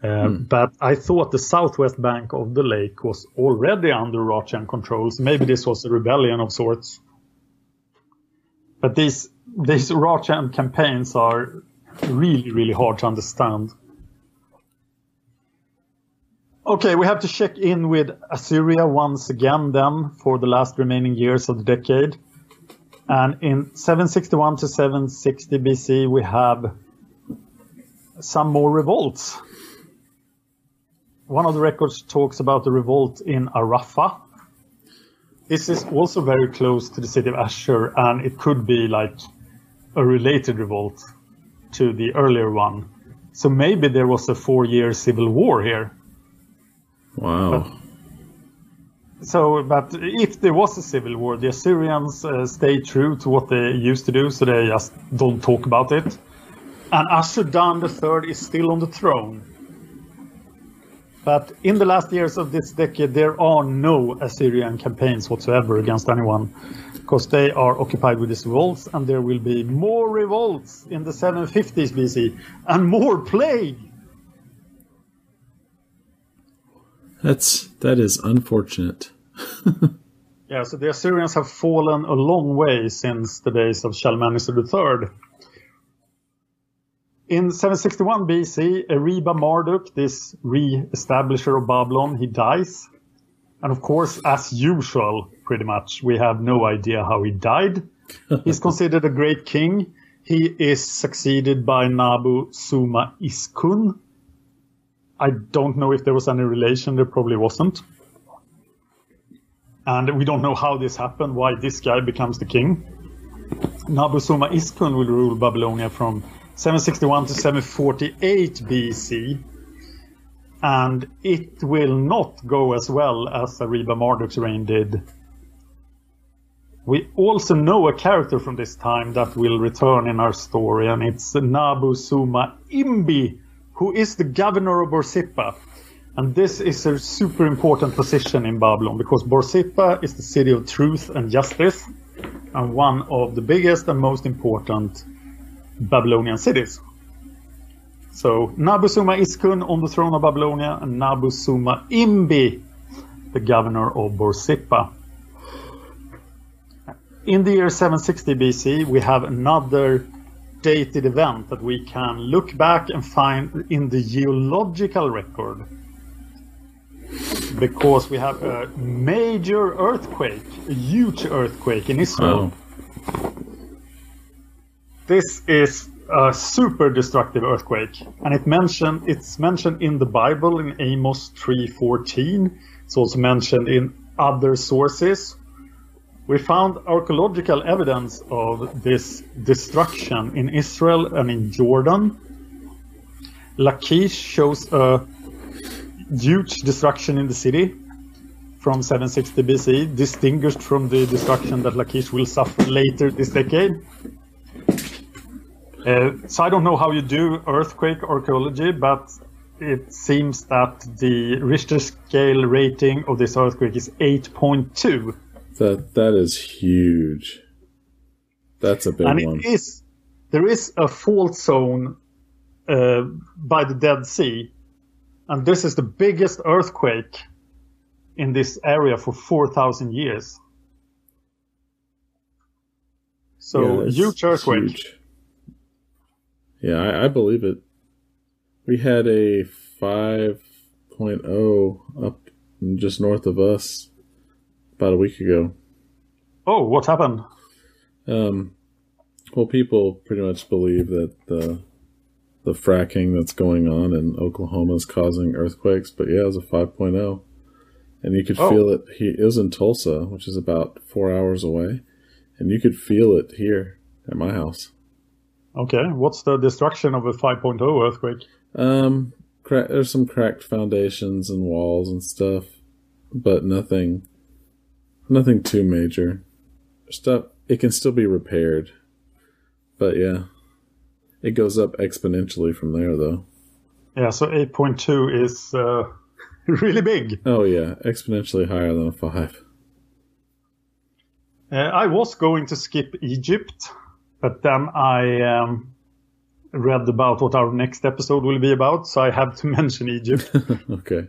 Uh, But I thought the southwest bank of the lake was already under Rachian controls. Maybe this was a rebellion of sorts. But these these Rachian campaigns are really, really hard to understand. Okay, we have to check in with Assyria once again then for the last remaining years of the decade. And in 761 to 760 BC, we have some more revolts. One of the records talks about the revolt in Arafah. This is also very close to the city of Ashur, and it could be like a related revolt to the earlier one. So maybe there was a four year civil war here. Wow. So, but if there was a civil war, the Assyrians uh, stayed true to what they used to do, so they just don't talk about it. And Ashur-dan III is still on the throne. But in the last years of this decade, there are no Assyrian campaigns whatsoever against anyone, because they are occupied with these revolts, and there will be more revolts in the 750s BC, and more plague. That's that is unfortunate. Yeah, so the Assyrians have fallen a long way since the days of Shalmaneser III. In 761 BC, Eriba Marduk, this re-establisher of Babylon, he dies. And of course, as usual, pretty much, we have no idea how he died. He's considered a great king. He is succeeded by Nabu Suma Iskun. I don't know if there was any relation, there probably wasn't. and we don't know how this happened, why this guy becomes the king. Nabu Suma Iskun will rule Babylonia from 761 to 748 BC, and it will not go as well as Eriba Marduk's reign did. We also know a character from this time that will return in our story, and it's Nabusuma Imbi, who is the governor of Borsippa. And this is a super important position in Babylon because Borsippa is the city of truth and justice and one of the biggest and most important Babylonian cities. So Nabusuma Iskun on the throne of Babylonia and Nabusuma Imbi, the governor of Borsippa. In the year 760 BC, we have another dated event that we can look back and find in the geological record because we have a major earthquake, a huge earthquake in Israel. Oh. This is a super destructive earthquake, and it mentioned it's mentioned in the Bible in Amos 3:14. It's also mentioned in other sources. We found archaeological evidence of this destruction in Israel and in Jordan. Lachish shows a huge destruction in the city from 760 BC, distinguished from the destruction that Lachish will suffer later this decade. Uh, so I don't know how you do earthquake archaeology, but it seems that the Richter scale rating of this earthquake is 8.2. That that is huge. That's a big and one. it is there is a fault zone uh, by the Dead Sea, and this is the biggest earthquake in this area for 4,000 years. So Yeah, huge earthquake. huge. Yeah, I, I believe it. We had a 5.0 up just north of us about a week ago. Oh, what happened? Um, well, people pretty much believe that the the fracking that's going on in Oklahoma is causing earthquakes, but yeah, it was a 5.0. And you could Oh. feel it. He, is in Tulsa, which is about four hours away, and you could feel it here at my house. Okay, what's the destruction of a 5.0 earthquake? Um, cra- there's some cracked foundations and walls and stuff, but nothing, nothing too major. Stuff it can still be repaired, but yeah, it goes up exponentially from there though. Yeah, so 8.2 is uh, really big. Oh yeah, exponentially higher than a five. Uh, I was going to skip Egypt, but then I um, read about what our next episode will be about, so I have to mention Egypt. okay.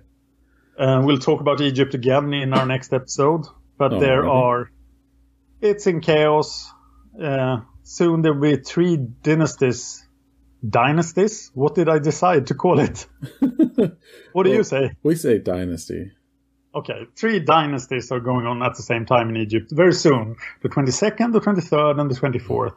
Uh, we'll talk about Egypt again in our next episode, but Oh, there really? are. It's in chaos. Uh, soon there will be three dynasties. Dynasties? What did I decide to call it? what do you say? We say dynasty. Okay, three dynasties are going on at the same time in Egypt very soon. The 22nd, the 23rd, and the 24th.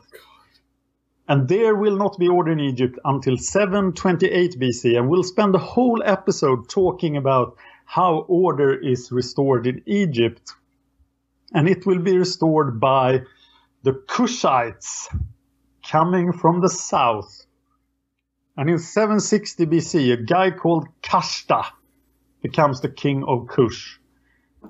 And there will not be order in Egypt until 728 BC. And we'll spend the whole episode talking about how order is restored in Egypt. And it will be restored by the Kushites coming from the south. And in 760 BC, a guy called Kashta becomes the king of Kush.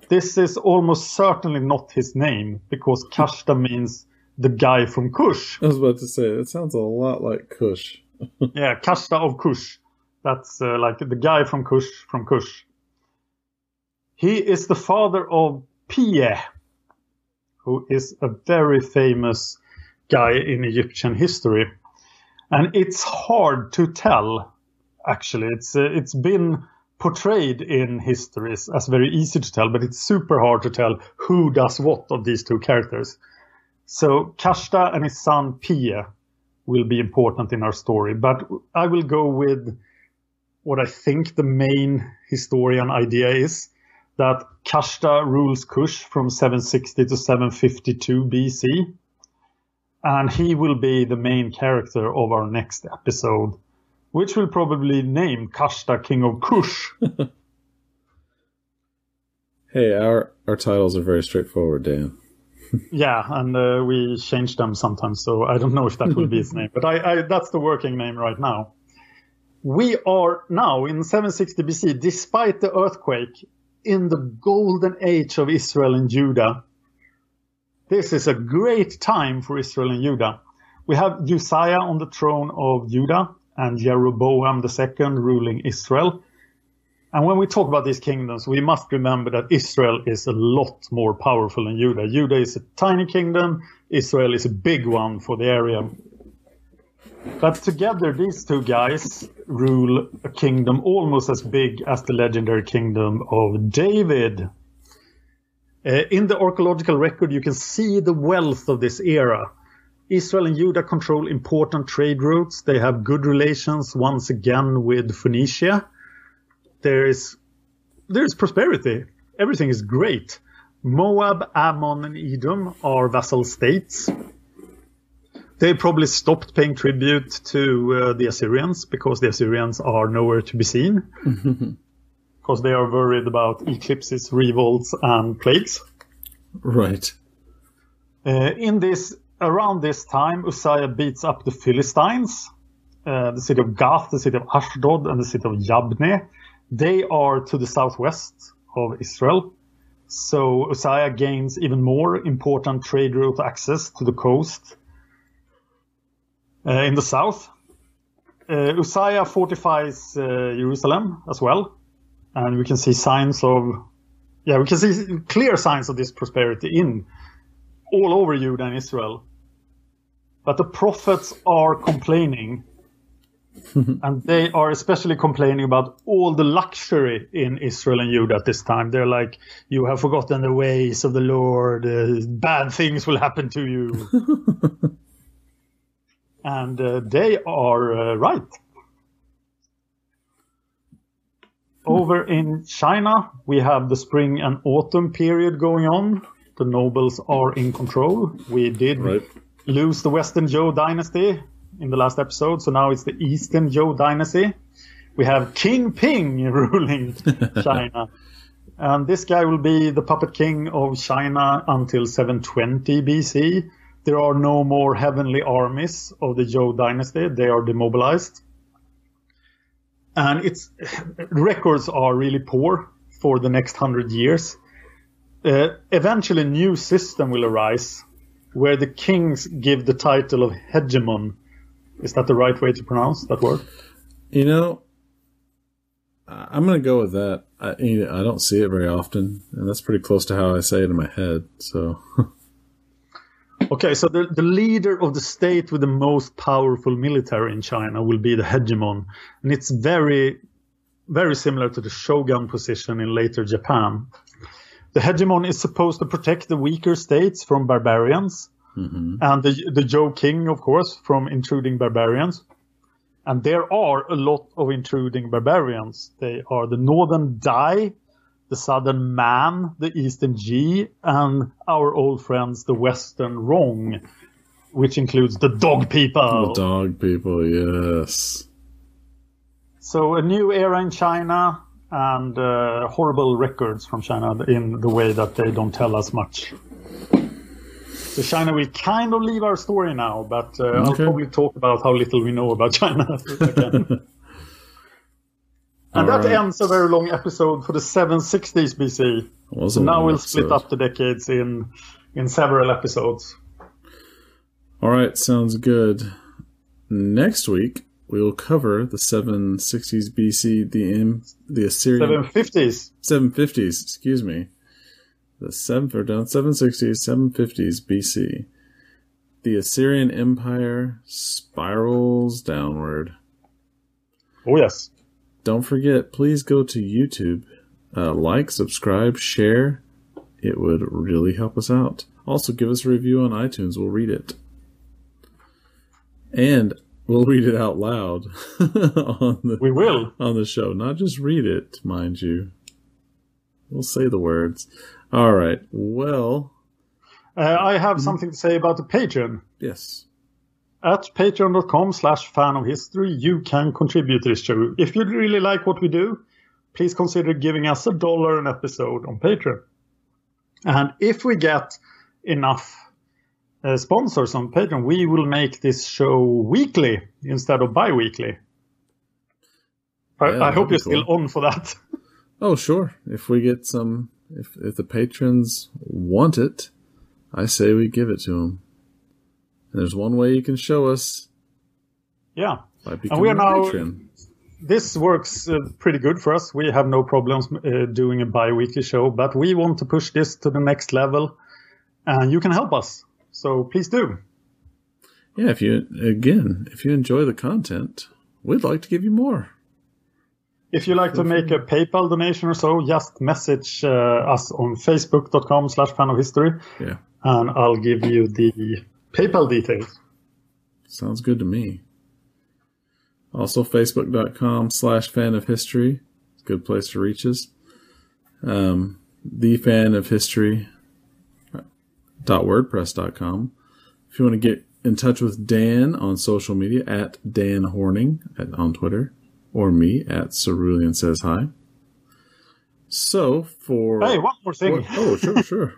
This is almost certainly not his name because Kashta means the guy from Kush. I was about to say it sounds a lot like Kush. Yeah, Kashta of Kush. That's uh, like the guy from Kush from Kush. He is the father of Piye, who is a very famous guy in Egyptian history. And it's hard to tell, actually. It's uh, it's been portrayed in histories as very easy to tell, but it's super hard to tell who does what of these two characters. So Kashta and his son Piye will be important in our story, but I will go with what I think the main historian idea is that Kashta rules Kush from 760 to 752 BC. And he will be the main character of our next episode, which will probably name Kashta King of Kush. Hey, our our titles are very straightforward, Dan. Yeah, and uh, we change them sometimes, so I don't know if that will be his name, but I, I, that's the working name right now. We are now in 760 BC, despite the earthquake, in the golden age of Israel and Judah. This is a great time for Israel and Judah. We have Uzziah on the throne of Judah and Jeroboam II ruling Israel. And when we talk about these kingdoms, we must remember that Israel is a lot more powerful than Judah. Judah is a tiny kingdom, Israel is a big one for the area. But together, these two guys rule a kingdom almost as big as the legendary kingdom of David. Uh, in the archaeological record, you can see the wealth of this era. Israel and Judah control important trade routes. They have good relations once again with Phoenicia there is there is prosperity. Everything is great. Moab, Ammon, and Edom are vassal states. They probably stopped paying tribute to uh, the Assyrians because the Assyrians are nowhere to be seen. because they are worried about eclipses, revolts, and plagues. Right. Uh, in this, around this time, Uzziah beats up the Philistines, uh, the city of Gath, the city of Ashdod, and the city of Yabne. They are to the southwest of Israel. So Uzziah gains even more important trade route access to the coast uh, in the south. Uh, Uzziah fortifies uh, Jerusalem as well, and we can see signs of, yeah, we can see clear signs of this prosperity in all over Judah and Israel. But the prophets are complaining and they are especially complaining about all the luxury in Israel and Judah at this time. They're like, "You have forgotten the ways of the Lord. Uh, bad things will happen to you." and uh, they are uh, right. Over in China, we have the spring and autumn period going on. The nobles are in control. We did Right. lose the Western Zhou dynasty in the last episode, so now it's the Eastern Zhou dynasty. We have King Ping ruling China. and this guy will be the puppet king of China until 720 BC. There are no more heavenly armies of the Zhou dynasty, they are demobilized. And its records are really poor for the next hundred years. Uh, eventually, a new system will arise where the kings give the title of hegemon. Is that the right way to pronounce that word? You know, I'm going to go with that. I, you know, I don't see it very often, and that's pretty close to how I say it in my head. So, Okay, so the, the leader of the state with the most powerful military in China will be the hegemon. And it's very, very similar to the shogun position in later Japan. The hegemon is supposed to protect the weaker states from barbarians, mm-hmm. and the, the Zhou king, of course, from intruding barbarians. And there are a lot of intruding barbarians. They are the northern Dai, the southern Man, the eastern Ji, and our old friends, the western Rong, which includes the dog people. the dog people, yes. So a new era in China and uh, horrible records from China in the way that they don't tell us much. So China will kind of leave our story now, but uh, I'll probably talk about how little we know about China again. and All that right. ends a very long episode for the 760s BC. So now we'll split up the decades in in several episodes. All right, sounds good. Next week we will cover the 760s BC, the Im- the Assyrian 750s. 750s, excuse me. The seven or down 760s, 750s BC. The Assyrian Empire spirals downward. Oh yes. Don't forget, please go to YouTube, uh, like, subscribe, share. It would really help us out. Also, give us a review on iTunes. We'll read it. And we'll read it out loud on the We will. on the show. Not just read it, mind you. We'll say the words. All right. Well, Uh, I have something to say about the Patreon. yes. At patreon.com slash fan of history, you can contribute to this show. If you really like what we do, please consider giving us a dollar an episode on Patreon. And if we get enough uh, sponsors on Patreon, we will make this show weekly instead of bi weekly. I, Yeah, I hope you're still on for that. Oh, sure. If we get some, if if the patrons want it, I say we give it to them. And there's one way you can show us yeah. by we are now- patron. This works uh, pretty good for us. We have no problems uh, doing a bi weekly show, but we want to push this to the next level. And you can help us. So please do. Yeah, if you again, if you enjoy the content, we'd like to give you more. If you like to make a PayPal donation or so, just message uh, us on facebook.com slash fan of history Yeah, and I'll give you the PayPal details. sounds good to me. Also, facebook.com slash fan of history. It's a good place to reach us. Um, the fan of history wordpress.com. If you want to get in touch with Dan on social media at Dan Horning at, on Twitter or me at Cerulean Says Hi. So for Hey, one more thing. What- oh sure sure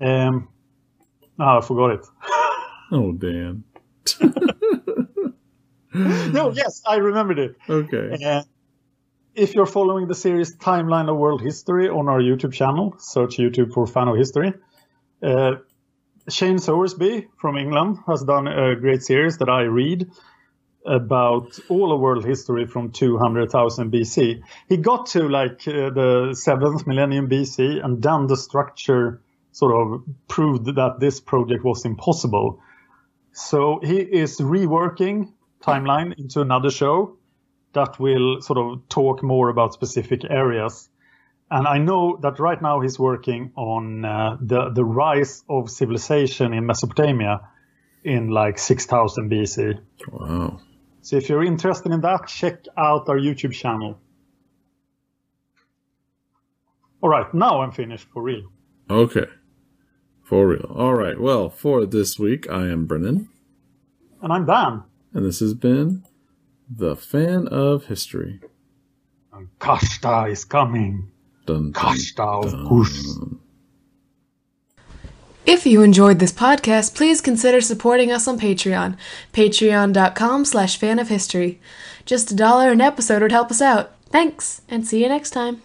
Um, oh, I forgot it. oh Dan no, yes, I remembered it. okay Uh, if you're following the series Timeline of World History on our YouTube channel, search YouTube for Fan of History. Uh, Shane Sowersby from England has done a great series that I read about all of world history from 200,000 BC. He got to like uh, the seventh millennium BC, and then the structure sort of proved that this project was impossible. So he is reworking timeline into another show that will sort of talk more about specific areas. And I know that right now he's working on uh, the the rise of civilization in Mesopotamia in like 6000 BC. wow So if you're interested in that, check out our YouTube channel. All right, now I'm finished for real. okay for real all right well for this week I am Brennan And I'm Dan. and this has been the fan of history And Kashta is coming. Dun, dun, dun. If you enjoyed this podcast, please consider supporting us on Patreon. Patreon.com slash fan of history. Just a dollar an episode would help us out. Thanks, and see you next time.